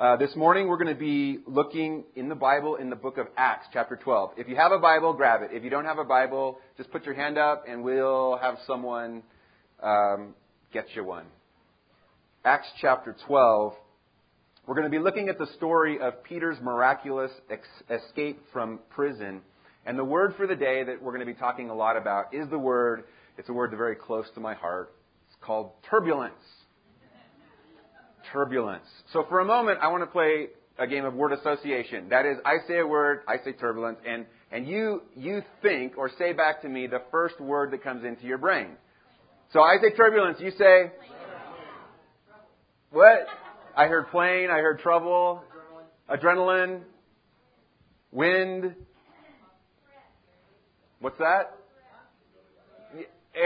Uh, this morning we're going to be looking in the Bible in the book of Acts, chapter 12. If you have a Bible, grab it. If you don't have a Bible, just put your hand up and we'll have someone um, get you one. Acts chapter 12. We're going to be looking at the story of Peter's miraculous ex- escape from prison. And the word for the day that we're going to be talking a lot about is the word, it's a word that's very close to my heart. It's called turbulence turbulence. So for a moment, I want to play a game of word association. That is, I say a word, I say turbulence, and, and you, you think or say back to me the first word that comes into your brain. So I say turbulence, you say? What? I heard plane, I heard trouble, adrenaline, wind. What's that?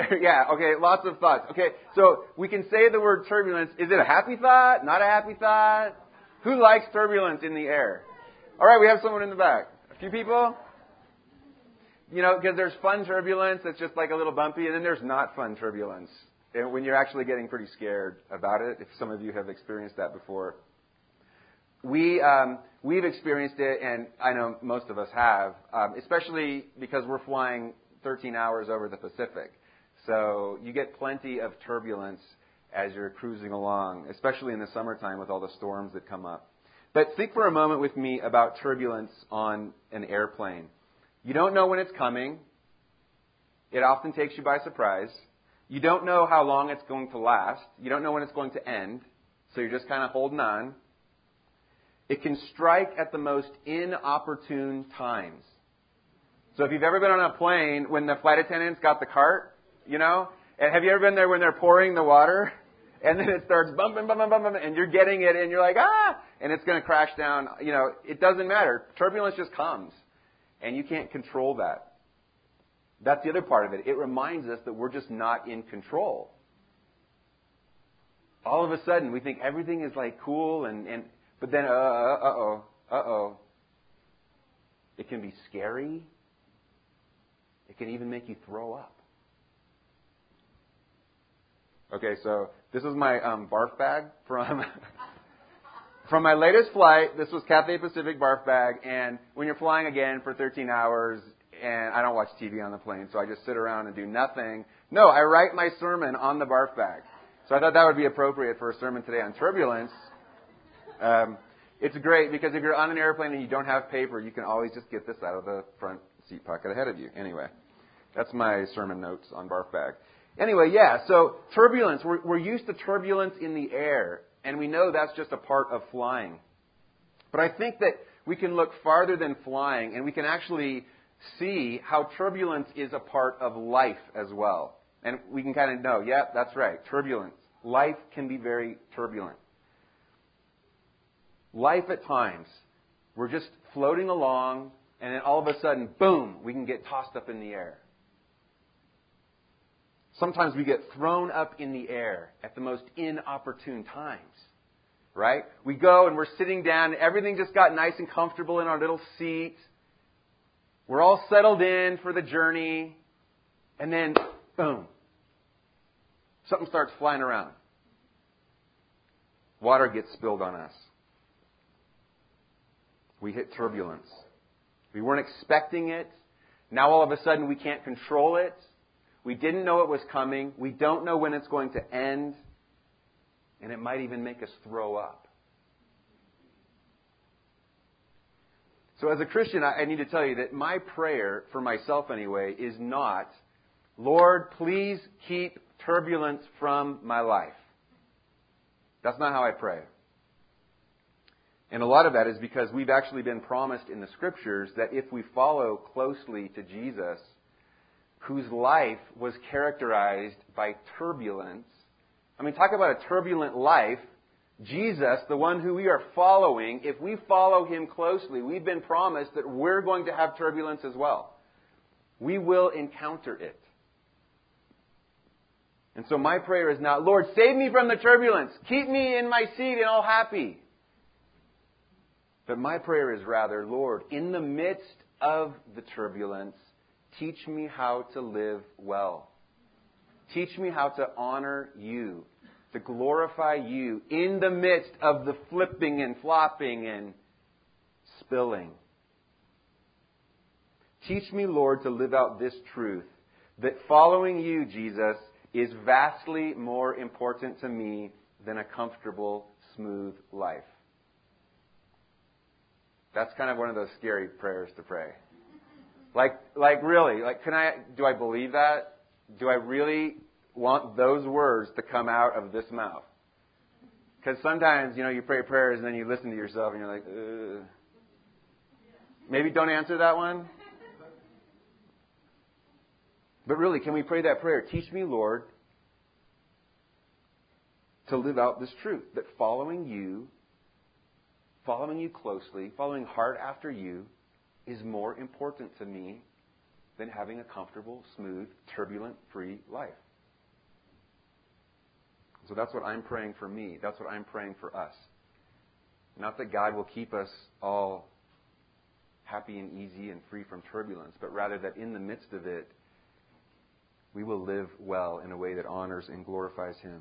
Yeah, okay, lots of thoughts. Okay, so we can say the word turbulence. Is it a happy thought? Not a happy thought? Who likes turbulence in the air? All right, we have someone in the back. A few people? You know, because there's fun turbulence that's just like a little bumpy, and then there's not fun turbulence when you're actually getting pretty scared about it, if some of you have experienced that before. We, um, we've experienced it, and I know most of us have, um, especially because we're flying 13 hours over the Pacific. So you get plenty of turbulence as you're cruising along, especially in the summertime with all the storms that come up. But think for a moment with me about turbulence on an airplane. You don't know when it's coming. It often takes you by surprise. You don't know how long it's going to last. You don't know when it's going to end. So you're just kind of holding on. It can strike at the most inopportune times. So if you've ever been on a plane when the flight attendant's got the cart you know? And have you ever been there when they're pouring the water? And then it starts bumping, bumping, bumping, and you're getting it, and you're like, ah! And it's going to crash down. You know, it doesn't matter. Turbulence just comes. And you can't control that. That's the other part of it. It reminds us that we're just not in control. All of a sudden, we think everything is like cool, and, and but then, uh, uh, uh oh, uh oh. It can be scary. It can even make you throw up. Okay, so this is my um, barf bag from from my latest flight. This was Cathay Pacific barf bag, and when you're flying again for 13 hours, and I don't watch TV on the plane, so I just sit around and do nothing. No, I write my sermon on the barf bag. So I thought that would be appropriate for a sermon today on turbulence. Um, it's great because if you're on an airplane and you don't have paper, you can always just get this out of the front seat pocket ahead of you. Anyway, that's my sermon notes on barf bag. Anyway, yeah, so turbulence. We're, we're used to turbulence in the air, and we know that's just a part of flying. But I think that we can look farther than flying, and we can actually see how turbulence is a part of life as well. And we can kind of know, yeah, that's right, turbulence. Life can be very turbulent. Life at times, we're just floating along, and then all of a sudden, boom, we can get tossed up in the air. Sometimes we get thrown up in the air at the most inopportune times. Right? We go and we're sitting down, everything just got nice and comfortable in our little seat. We're all settled in for the journey, and then, boom, something starts flying around. Water gets spilled on us. We hit turbulence. We weren't expecting it. Now all of a sudden we can't control it. We didn't know it was coming. We don't know when it's going to end. And it might even make us throw up. So, as a Christian, I need to tell you that my prayer, for myself anyway, is not, Lord, please keep turbulence from my life. That's not how I pray. And a lot of that is because we've actually been promised in the scriptures that if we follow closely to Jesus, whose life was characterized by turbulence. I mean, talk about a turbulent life. Jesus, the one who we are following, if we follow him closely, we've been promised that we're going to have turbulence as well. We will encounter it. And so my prayer is not, Lord, save me from the turbulence. Keep me in my seat and all happy. But my prayer is rather, Lord, in the midst of the turbulence, Teach me how to live well. Teach me how to honor you. to glorify you in the midst of the flipping and flopping and spilling. Teach me, Lord, to live out this truth that following you, Jesus, is vastly more important to me than a comfortable, smooth life. That's kind of one of those scary prayers to pray. Like, like really, like, can I, do I believe that? Do I really want those words to come out of this mouth? Because sometimes, you know, you pray prayers and then you listen to yourself and you're like, Ugh. maybe don't answer that one. But really, can we pray that prayer? Teach me, Lord, to live out this truth that following you, following you closely, following hard after you, is more important to me than having a comfortable, smooth, turbulent, free life. So that's what I'm praying for me. That's what I'm praying for us. Not that God will keep us all happy and easy and free from turbulence, but rather that in the midst of it, we will live well in a way that honors and glorifies Him.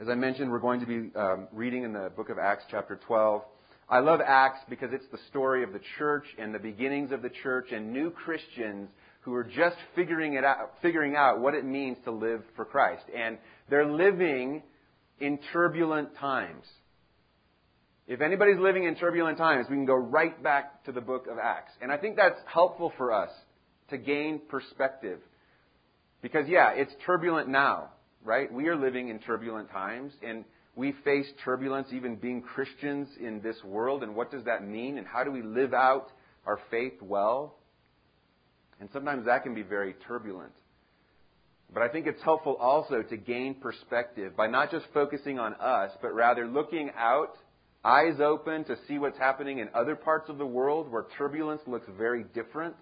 As I mentioned, we're going to be um, reading in the book of Acts, chapter 12. I love Acts because it's the story of the church and the beginnings of the church and new Christians who are just figuring it out, figuring out what it means to live for Christ. And they're living in turbulent times. If anybody's living in turbulent times, we can go right back to the book of Acts. And I think that's helpful for us to gain perspective. Because, yeah, it's turbulent now, right? We are living in turbulent times, and we face turbulence even being Christians in this world. And what does that mean? And how do we live out our faith well? And sometimes that can be very turbulent. But I think it's helpful also to gain perspective by not just focusing on us, but rather looking out, eyes open to see what's happening in other parts of the world where turbulence looks very different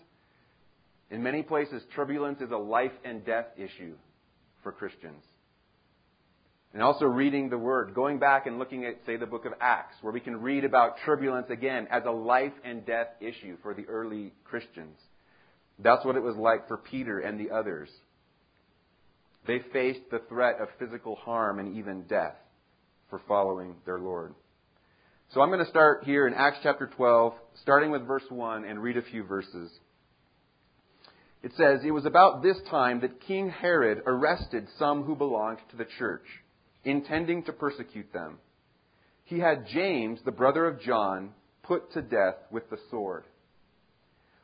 in many places, turbulence is a life and death issue for Christians. And also reading the Word, going back and looking at, say, the book of Acts, where we can read about turbulence again as a life and death issue for the early Christians. That's what it was like for Peter and the others. They faced the threat of physical harm and even death for following their Lord. So I'm going to start here in Acts chapter 12, starting with verse 1, and read a few verses. It says, It was about this time that King Herod arrested some who belonged to the church, intending to persecute them. He had James, the brother of John, put to death with the sword.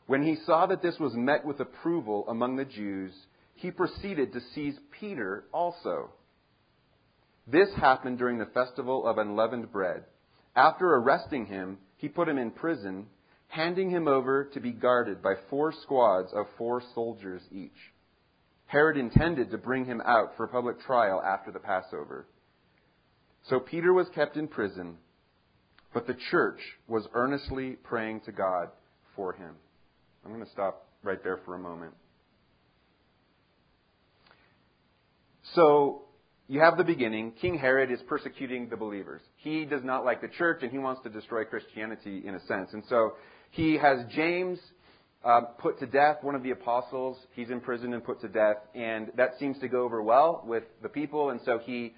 When he saw that this was met with approval among the Jews, he proceeded to seize Peter also. This happened during the festival of unleavened bread. After arresting him, he put him in prison handing him over to be guarded by four squads of four soldiers each. Herod intended to bring him out for public trial after the Passover. So Peter was kept in prison, but the church was earnestly praying to God for him. I'm going to stop right there for a moment. So, you have the beginning. King Herod is persecuting the believers. He does not like the church and he wants to destroy Christianity in a sense. And so he has James uh, put to death, one of the apostles. He's imprisoned and put to death, and that seems to go over well with the people, and so he,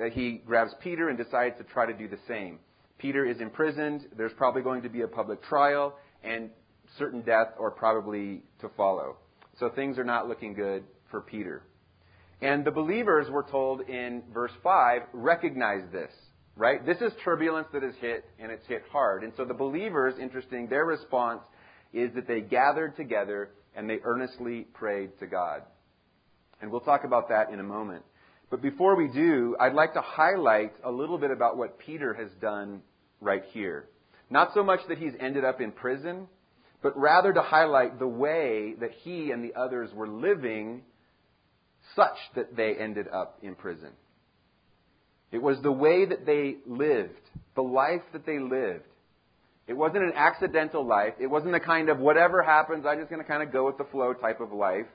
uh, he grabs Peter and decides to try to do the same. Peter is imprisoned. There's probably going to be a public trial, and certain death or probably to follow. So things are not looking good for Peter. And the believers, we're told in verse 5, recognize this right? This is turbulence that has hit, and it's hit hard. And so the believers, interesting, their response is that they gathered together and they earnestly prayed to God. And we'll talk about that in a moment. But before we do, I'd like to highlight a little bit about what Peter has done right here. Not so much that he's ended up in prison, but rather to highlight the way that he and the others were living such that they ended up in prison. It was the way that they lived, the life that they lived. It wasn't an accidental life. It wasn't the kind of whatever happens, I'm just going to kind of go with the flow type of life.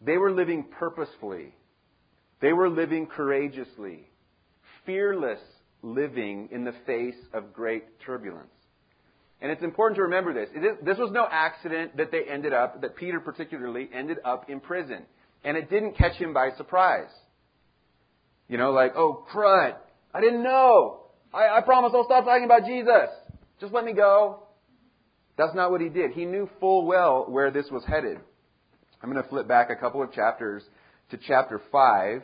They were living purposefully. They were living courageously, fearless living in the face of great turbulence. And it's important to remember this. This was no accident that they ended up, that Peter particularly ended up in prison. And it didn't catch him by surprise. You know, like, oh, crud. I didn't know. I, I promise I'll stop talking about Jesus. Just let me go. That's not what he did. He knew full well where this was headed. I'm going to flip back a couple of chapters to chapter 5.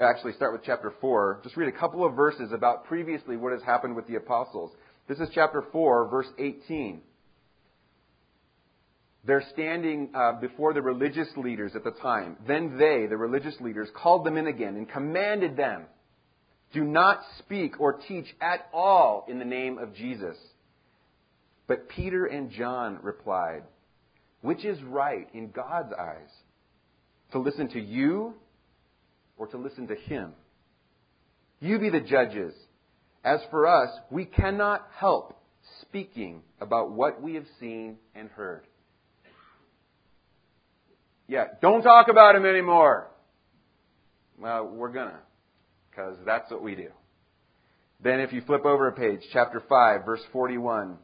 Actually, start with chapter 4. Just read a couple of verses about previously what has happened with the apostles. This is chapter 4, verse 18. They're standing uh, before the religious leaders at the time. Then they, the religious leaders, called them in again and commanded them do not speak or teach at all in the name of Jesus. But Peter and John replied, Which is right in God's eyes? To listen to you or to listen to him? You be the judges. As for us, we cannot help speaking about what we have seen and heard. Yeah, don't talk about him anymore. Well, we're gonna, because that's what we do. Then if you flip over a page, chapter 5, verse 41.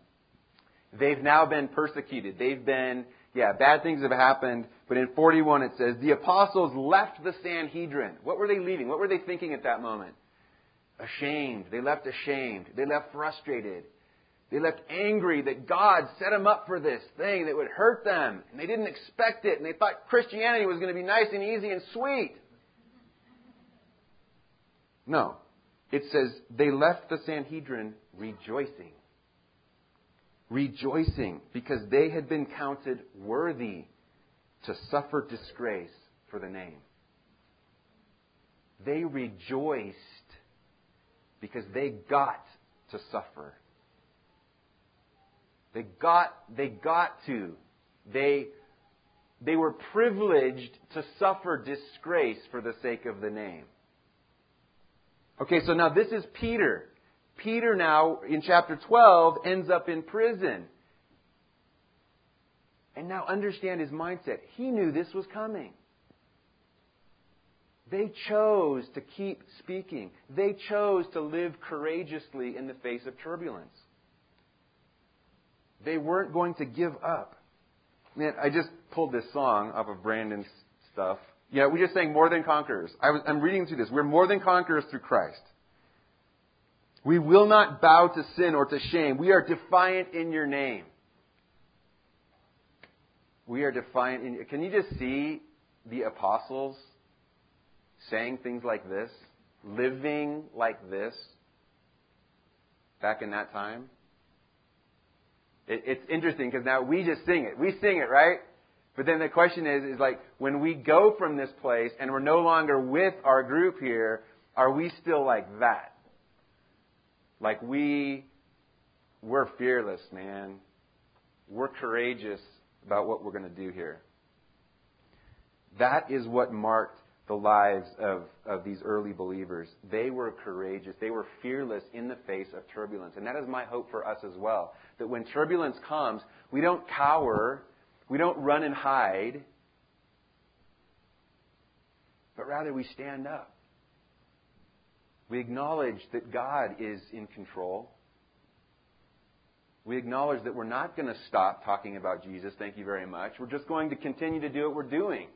They've now been persecuted. They've been, yeah, bad things have happened. But in 41 it says, the apostles left the Sanhedrin. What were they leaving? What were they thinking at that moment? Ashamed. They left ashamed. They left frustrated. They left angry that God set them up for this thing that would hurt them. And they didn't expect it. And they thought Christianity was going to be nice and easy and sweet. No. It says they left the Sanhedrin rejoicing rejoicing because they had been counted worthy to suffer disgrace for the name. They rejoiced because they got to suffer. They got, they got to. They, they were privileged to suffer disgrace for the sake of the name. Okay, so now this is Peter. Peter now, in chapter 12, ends up in prison. And now understand his mindset. He knew this was coming. They chose to keep speaking. They chose to live courageously in the face of turbulence. They weren't going to give up. Man, I just pulled this song off of Brandon's stuff. Yeah, we just sang More Than Conquerors. I was, I'm reading through this. We're more than conquerors through Christ. We will not bow to sin or to shame. We are defiant in your name. We are defiant in Can you just see the apostles saying things like this? Living like this back in that time? It, it's interesting because now we just sing it. We sing it, right? But then the question is, is like, when we go from this place and we're no longer with our group here, are we still like that? Like we, we're fearless, man. We're courageous about what we're going to do here. That is what marked the lives of, of these early believers. They were courageous. They were fearless in the face of turbulence. And that is my hope for us as well. That when turbulence comes, we don't cower, we don't run and hide, but rather we stand up. We acknowledge that God is in control. We acknowledge that we're not going to stop talking about Jesus, thank you very much. We're just going to continue to do what we're doing.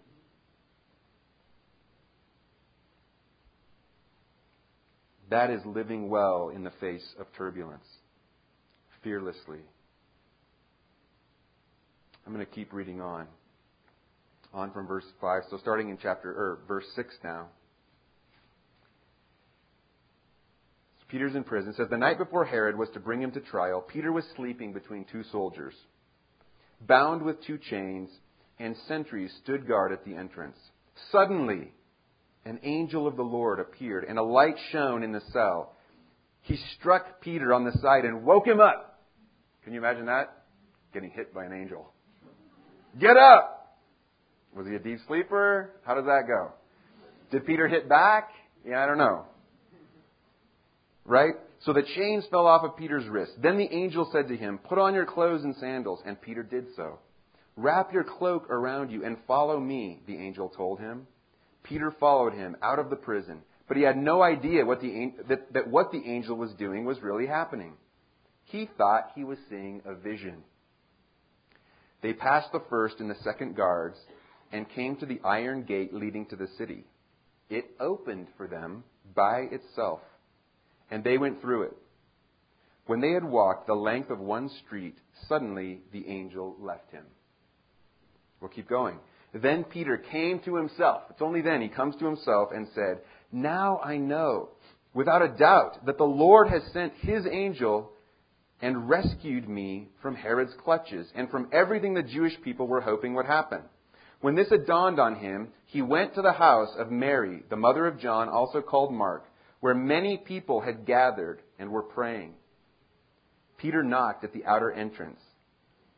That is living well in the face of turbulence, fearlessly. I'm going to keep reading on. On from verse 5. So starting in chapter or verse 6 now. Peter's in prison. It says, The night before Herod was to bring him to trial, Peter was sleeping between two soldiers, bound with two chains, and sentries stood guard at the entrance. Suddenly, an angel of the Lord appeared, and a light shone in the cell. He struck Peter on the side and woke him up. Can you imagine that? Getting hit by an angel. Get up! Was he a deep sleeper? How does that go? Did Peter hit back? Yeah, I don't know. Right? So the chains fell off of Peter's wrists. Then the angel said to him, Put on your clothes and sandals. And Peter did so. Wrap your cloak around you and follow me, the angel told him. Peter followed him out of the prison, but he had no idea what the, that, that what the angel was doing was really happening. He thought he was seeing a vision. They passed the first and the second guards and came to the iron gate leading to the city. It opened for them by itself, and they went through it. When they had walked the length of one street, suddenly the angel left him. We'll keep going. Then Peter came to himself. It's only then he comes to himself and said, Now I know, without a doubt, that the Lord has sent his angel and rescued me from Herod's clutches and from everything the Jewish people were hoping would happen. When this had dawned on him, he went to the house of Mary, the mother of John, also called Mark, where many people had gathered and were praying. Peter knocked at the outer entrance,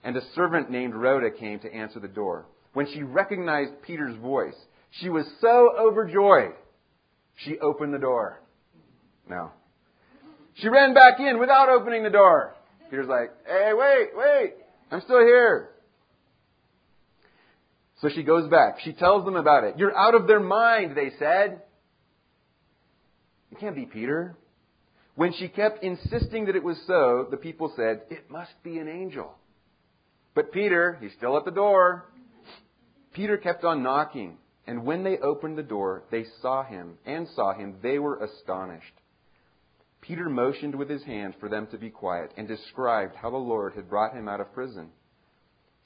and a servant named Rhoda came to answer the door. When she recognized Peter's voice, she was so overjoyed, she opened the door. Now, she ran back in without opening the door. Peter's like, hey, wait, wait, I'm still here. So she goes back. She tells them about it. You're out of their mind, they said. It can't be Peter. When she kept insisting that it was so, the people said, It must be an angel. But Peter, he's still at the door. Peter kept on knocking, and when they opened the door, they saw him and saw him. They were astonished. Peter motioned with his hand for them to be quiet and described how the Lord had brought him out of prison.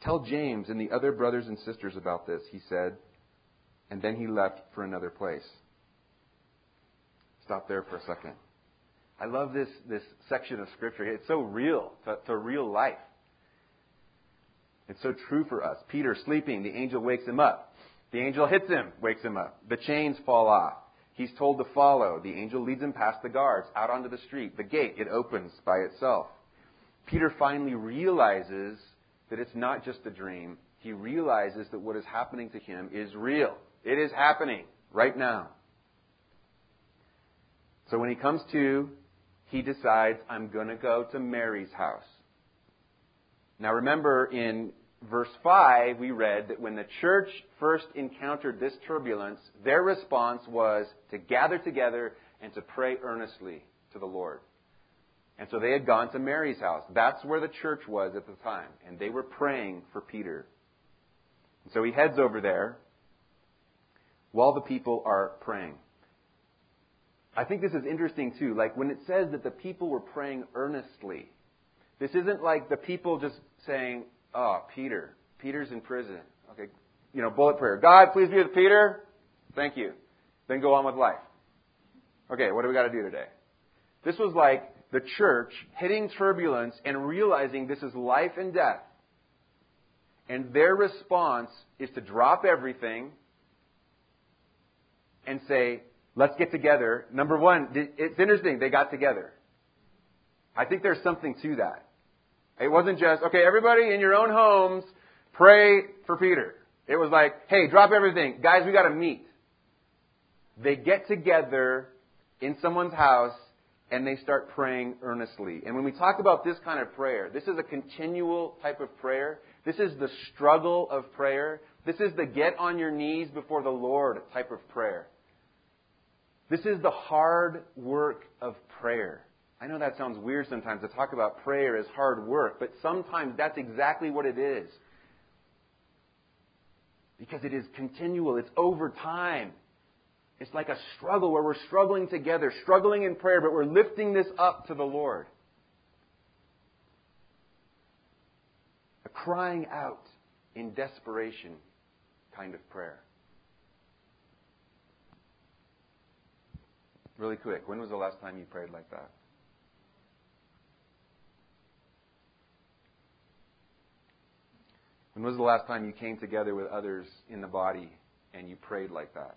Tell James and the other brothers and sisters about this, he said, and then he left for another place. Stop there for a second. I love this, this section of Scripture. It's so real to, to real life. It's so true for us. Peter sleeping, the angel wakes him up. The angel hits him, wakes him up. The chains fall off. He's told to follow. The angel leads him past the guards, out onto the street. The gate, it opens by itself. Peter finally realizes that it's not just a dream. He realizes that what is happening to him is real. It is happening right now. So when he comes to, he decides, I'm going to go to Mary's house. Now remember in verse 5, we read that when the church first encountered this turbulence, their response was to gather together and to pray earnestly to the Lord. And so they had gone to Mary's house. That's where the church was at the time. And they were praying for Peter. And so he heads over there while the people are praying. I think this is interesting too. Like when it says that the people were praying earnestly, this isn't like the people just saying, Oh, Peter. Peter's in prison. Okay. You know, bullet prayer. God, please be with Peter. Thank you. Then go on with life. Okay, what do we got to do today? This was like the church hitting turbulence and realizing this is life and death. And their response is to drop everything and say, let's get together. Number one, it's interesting, they got together. I think there's something to that. It wasn't just, okay, everybody in your own homes, pray for Peter. It was like, hey, drop everything. Guys, we gotta meet. They get together in someone's house and they start praying earnestly. And when we talk about this kind of prayer, this is a continual type of prayer. This is the struggle of prayer. This is the get on your knees before the Lord type of prayer. This is the hard work of prayer. I know that sounds weird sometimes to talk about prayer as hard work, but sometimes that's exactly what it is. Because it is continual, it's over time. It's like a struggle where we're struggling together, struggling in prayer, but we're lifting this up to the Lord. A crying out in desperation kind of prayer. Really quick, when was the last time you prayed like that? When was the last time you came together with others in the body and you prayed like that?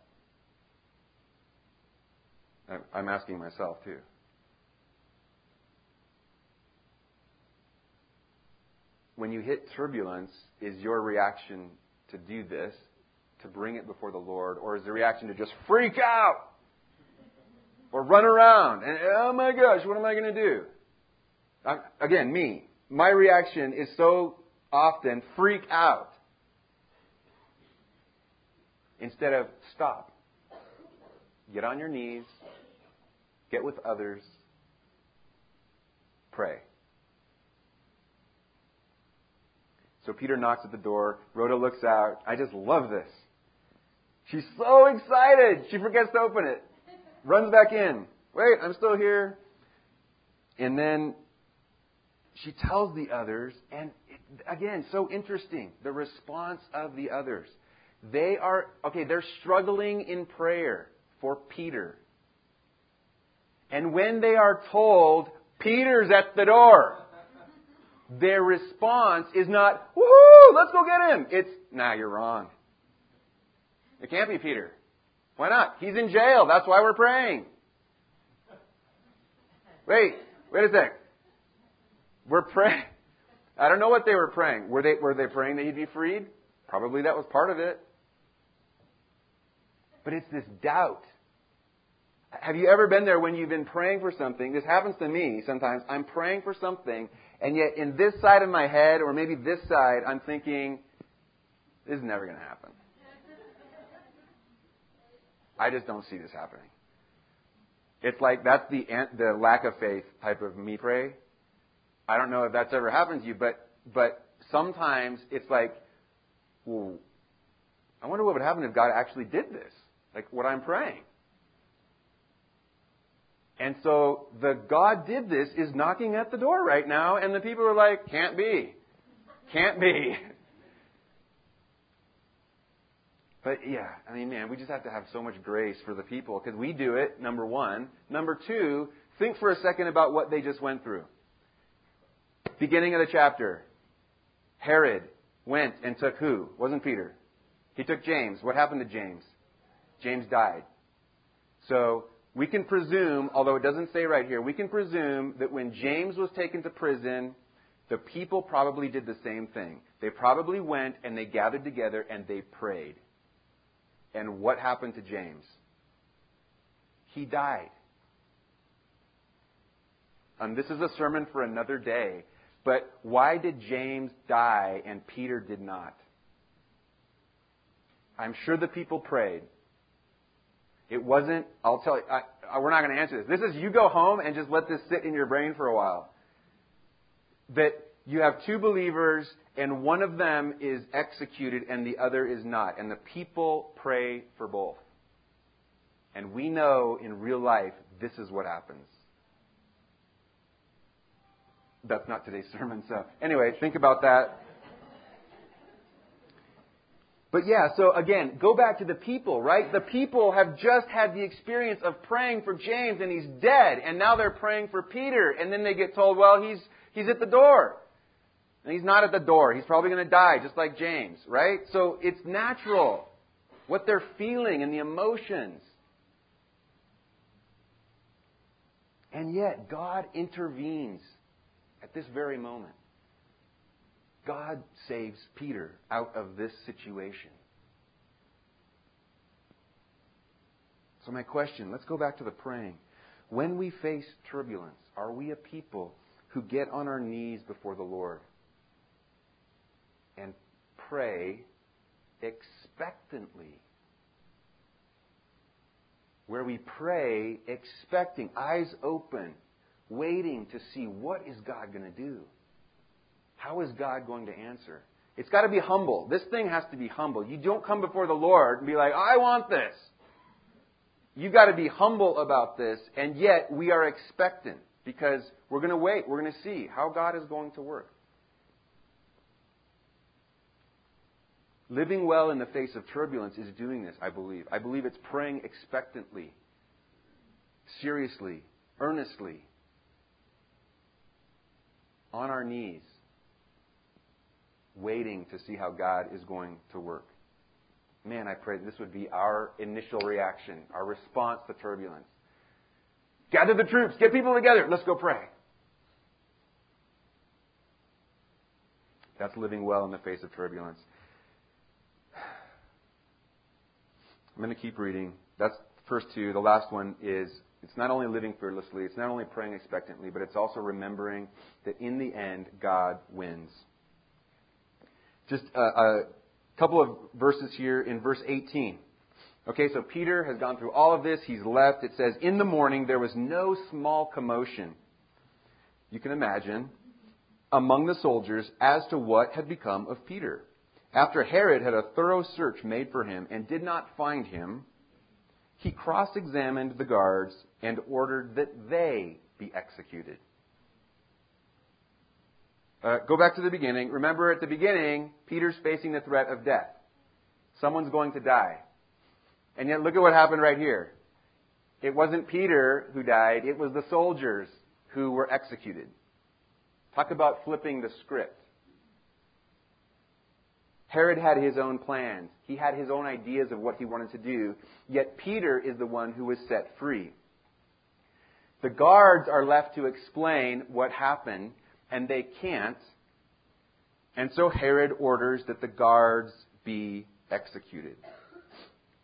I'm asking myself too. When you hit turbulence, is your reaction to do this, to bring it before the Lord, or is the reaction to just freak out or run around and, oh my gosh, what am I going to do? I'm, again, me. My reaction is so often freak out instead of stop. Get on your knees, get with others, pray. So Peter knocks at the door. Rhoda looks out. I just love this. She's so excited. She forgets to open it. Runs back in. Wait, I'm still here. And then she tells the others, and it, again, so interesting, the response of the others. They are, okay, they're struggling in prayer for Peter. And when they are told, Peter's at the door, their response is not, woohoo, let's go get him. It's, nah, you're wrong. It can't be Peter. Why not? He's in jail. That's why we're praying. Wait, wait a sec. We're praying. I don't know what they were praying. Were they, were they praying that he'd be freed? Probably that was part of it. But it's this doubt. Have you ever been there when you've been praying for something? This happens to me sometimes. I'm praying for something, and yet in this side of my head, or maybe this side, I'm thinking, this is never going to happen. I just don't see this happening. It's like that's the the lack of faith type of me pray. I don't know if that's ever happened to you, but but sometimes it's like, well, I wonder what would happen if God actually did this, like what I'm praying. And so the God did this is knocking at the door right now, and the people are like, can't be, can't be. But yeah, I mean, man, we just have to have so much grace for the people because we do it, number one. Number two, think for a second about what they just went through. Beginning of the chapter Herod went and took who? Wasn't Peter. He took James. What happened to James? James died. So we can presume, although it doesn't say right here, we can presume that when James was taken to prison, the people probably did the same thing. They probably went and they gathered together and they prayed. And what happened to James? He died. And this is a sermon for another day. But why did James die and Peter did not? I'm sure the people prayed. It wasn't, I'll tell you, I, I, we're not going to answer this. This is you go home and just let this sit in your brain for a while. That you have two believers and one of them is executed and the other is not. And the people pray for both. And we know in real life this is what happens. That's not today's sermon, so anyway, think about that. But yeah, so again, go back to the people, right? The people have just had the experience of praying for James and he's dead, and now they're praying for Peter, and then they get told, well, he's, he's at the door. And he's not at the door. He's probably going to die, just like James, right? So it's natural what they're feeling and the emotions. And yet, God intervenes at this very moment. God saves Peter out of this situation. So, my question let's go back to the praying. When we face turbulence, are we a people who get on our knees before the Lord? Pray expectantly. Where we pray expecting, eyes open, waiting to see what is God going to do? How is God going to answer? It's got to be humble. This thing has to be humble. You don't come before the Lord and be like, I want this. You've got to be humble about this, and yet we are expectant because we're going to wait. We're going to see how God is going to work. Living well in the face of turbulence is doing this, I believe. I believe it's praying expectantly, seriously, earnestly, on our knees, waiting to see how God is going to work. Man, I pray this would be our initial reaction, our response to turbulence. Gather the troops, get people together, let's go pray. That's living well in the face of turbulence. I'm going to keep reading. That's the first two. The last one is it's not only living fearlessly, it's not only praying expectantly, but it's also remembering that in the end, God wins. Just a, a couple of verses here in verse 18. Okay, so Peter has gone through all of this. He's left. It says, In the morning there was no small commotion. You can imagine among the soldiers as to what had become of Peter. After Herod had a thorough search made for him and did not find him, he cross examined the guards and ordered that they be executed. Uh, go back to the beginning. Remember, at the beginning, Peter's facing the threat of death. Someone's going to die. And yet, look at what happened right here. It wasn't Peter who died, it was the soldiers who were executed. Talk about flipping the script. Herod had his own plans. He had his own ideas of what he wanted to do. Yet Peter is the one who was set free. The guards are left to explain what happened, and they can't. And so Herod orders that the guards be executed.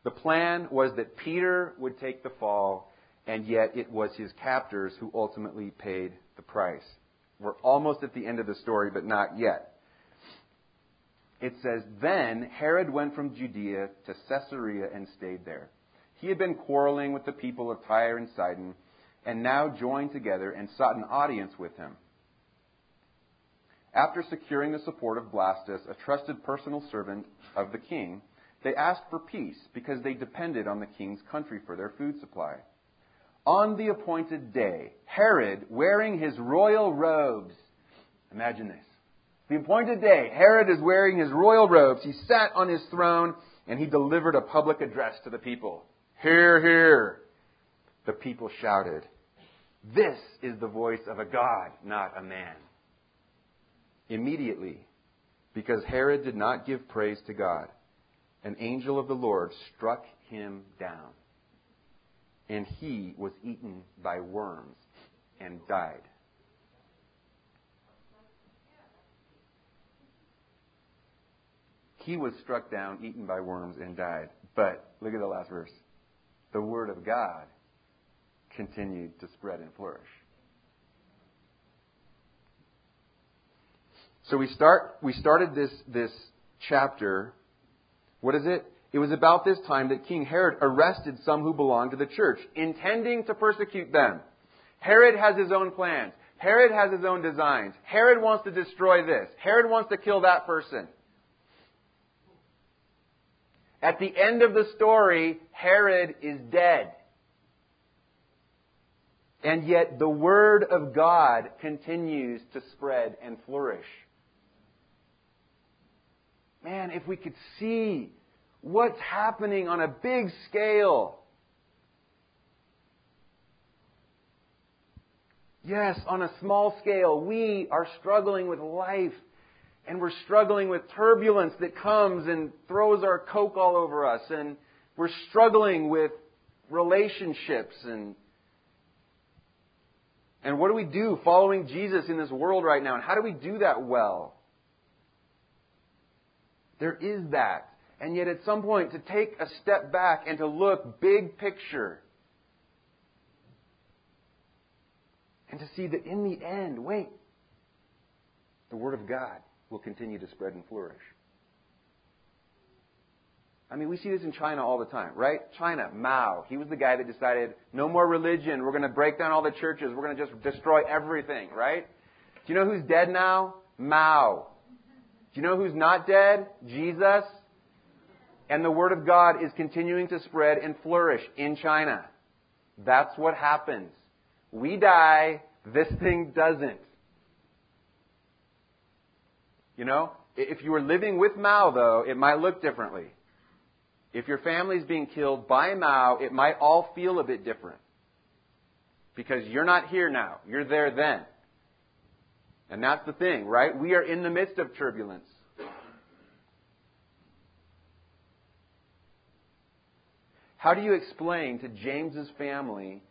The plan was that Peter would take the fall, and yet it was his captors who ultimately paid the price. We're almost at the end of the story, but not yet it says, Then Herod went from Judea to Caesarea and stayed there. He had been quarreling with the people of Tyre and Sidon, and now joined together and sought an audience with him. After securing the support of Blastus, a trusted personal servant of the king, they asked for peace because they depended on the king's country for their food supply. On the appointed day, Herod, wearing his royal robes, imagine this, the appointed day, Herod is wearing his royal robes. He sat on his throne and he delivered a public address to the people. Hear, hear. The people shouted, This is the voice of a God, not a man. Immediately, because Herod did not give praise to God, an angel of the Lord struck him down, and he was eaten by worms and died. He was struck down, eaten by worms, and died. But look at the last verse. The word of God continued to spread and flourish. So we start we started this this chapter. What is it? It was about this time that King Herod arrested some who belonged to the church, intending to persecute them. Herod has his own plans. Herod has his own designs. Herod wants to destroy this. Herod wants to kill that person. At the end of the story, Herod is dead. And yet the Word of God continues to spread and flourish. Man, if we could see what's happening on a big scale. Yes, on a small scale, we are struggling with life and we're struggling with turbulence that comes and throws our coke all over us, and we're struggling with relationships and and what do we do following Jesus in this world right now? And how do we do that well? There is that. And yet, at some point, to take a step back and to look big picture. And to see that in the end, wait, the Word of God will continue to spread and flourish. I mean, we see this in China all the time, right? China, Mao, he was the guy that decided no more religion. We're going to break down all the churches. We're going to just destroy everything, right? Do you know who's dead now? Mao. Do you know who's not dead? Jesus. And the Word of God is continuing to spread and flourish in China. That's what happens. We die, this thing doesn't. You know, if you were living with Mao, though, it might look differently. If your family is being killed by Mao, it might all feel a bit different. Because you're not here now. You're there then. And that's the thing, right? We are in the midst of turbulence. How do you explain to James's family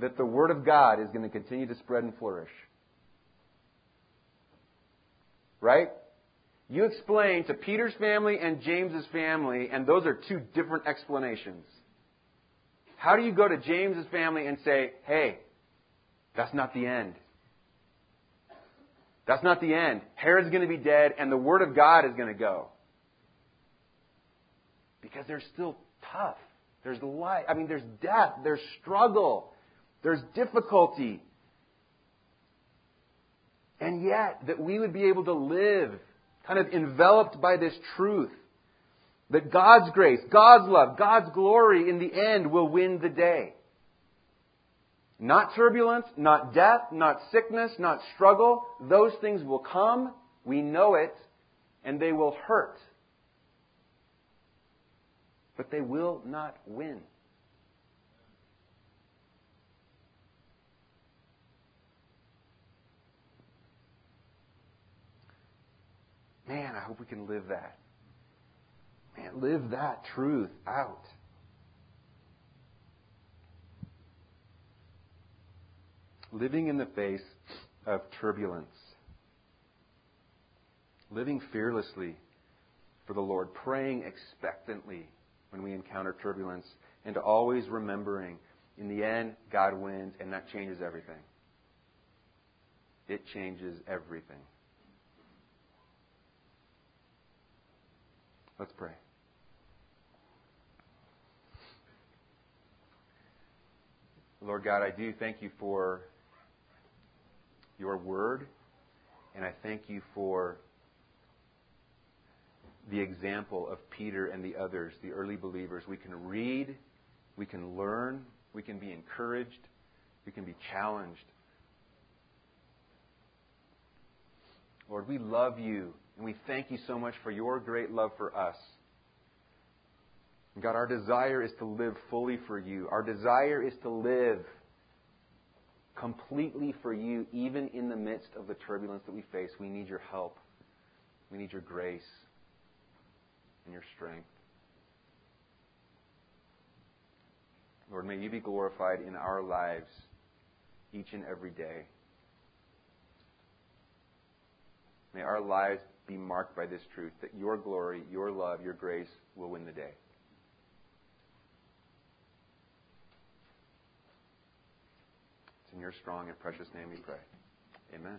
that the Word of God is going to continue to spread and flourish? Right? You explain to Peter's family and James's family, and those are two different explanations. How do you go to James's family and say, hey, that's not the end? That's not the end. Herod's going to be dead, and the Word of God is going to go. Because they're still tough. There's life. I mean, there's death. There's struggle. There's difficulty. And yet, that we would be able to live kind of enveloped by this truth That God's grace, God's love, God's glory in the end will win the day. Not turbulence, not death, not sickness, not struggle. Those things will come. We know it. And they will hurt. But they will not win. Man, I hope we can live that. Man, live that truth out. Living in the face of turbulence. Living fearlessly for the Lord. Praying expectantly when we encounter turbulence. And always remembering, in the end, God wins, and that changes everything. It changes everything. Let's pray. Lord God, I do thank you for your word, and I thank you for the example of Peter and the others, the early believers. We can read, we can learn, we can be encouraged, we can be challenged. Lord, we love you and we thank you so much for your great love for us. God, our desire is to live fully for you. Our desire is to live completely for you, even in the midst of the turbulence that we face. We need your help. We need your grace and your strength. Lord, may you be glorified in our lives each and every day. May our lives be marked by this truth that your glory, your love, your grace will win the day. It's in your strong and precious name we pray. Amen.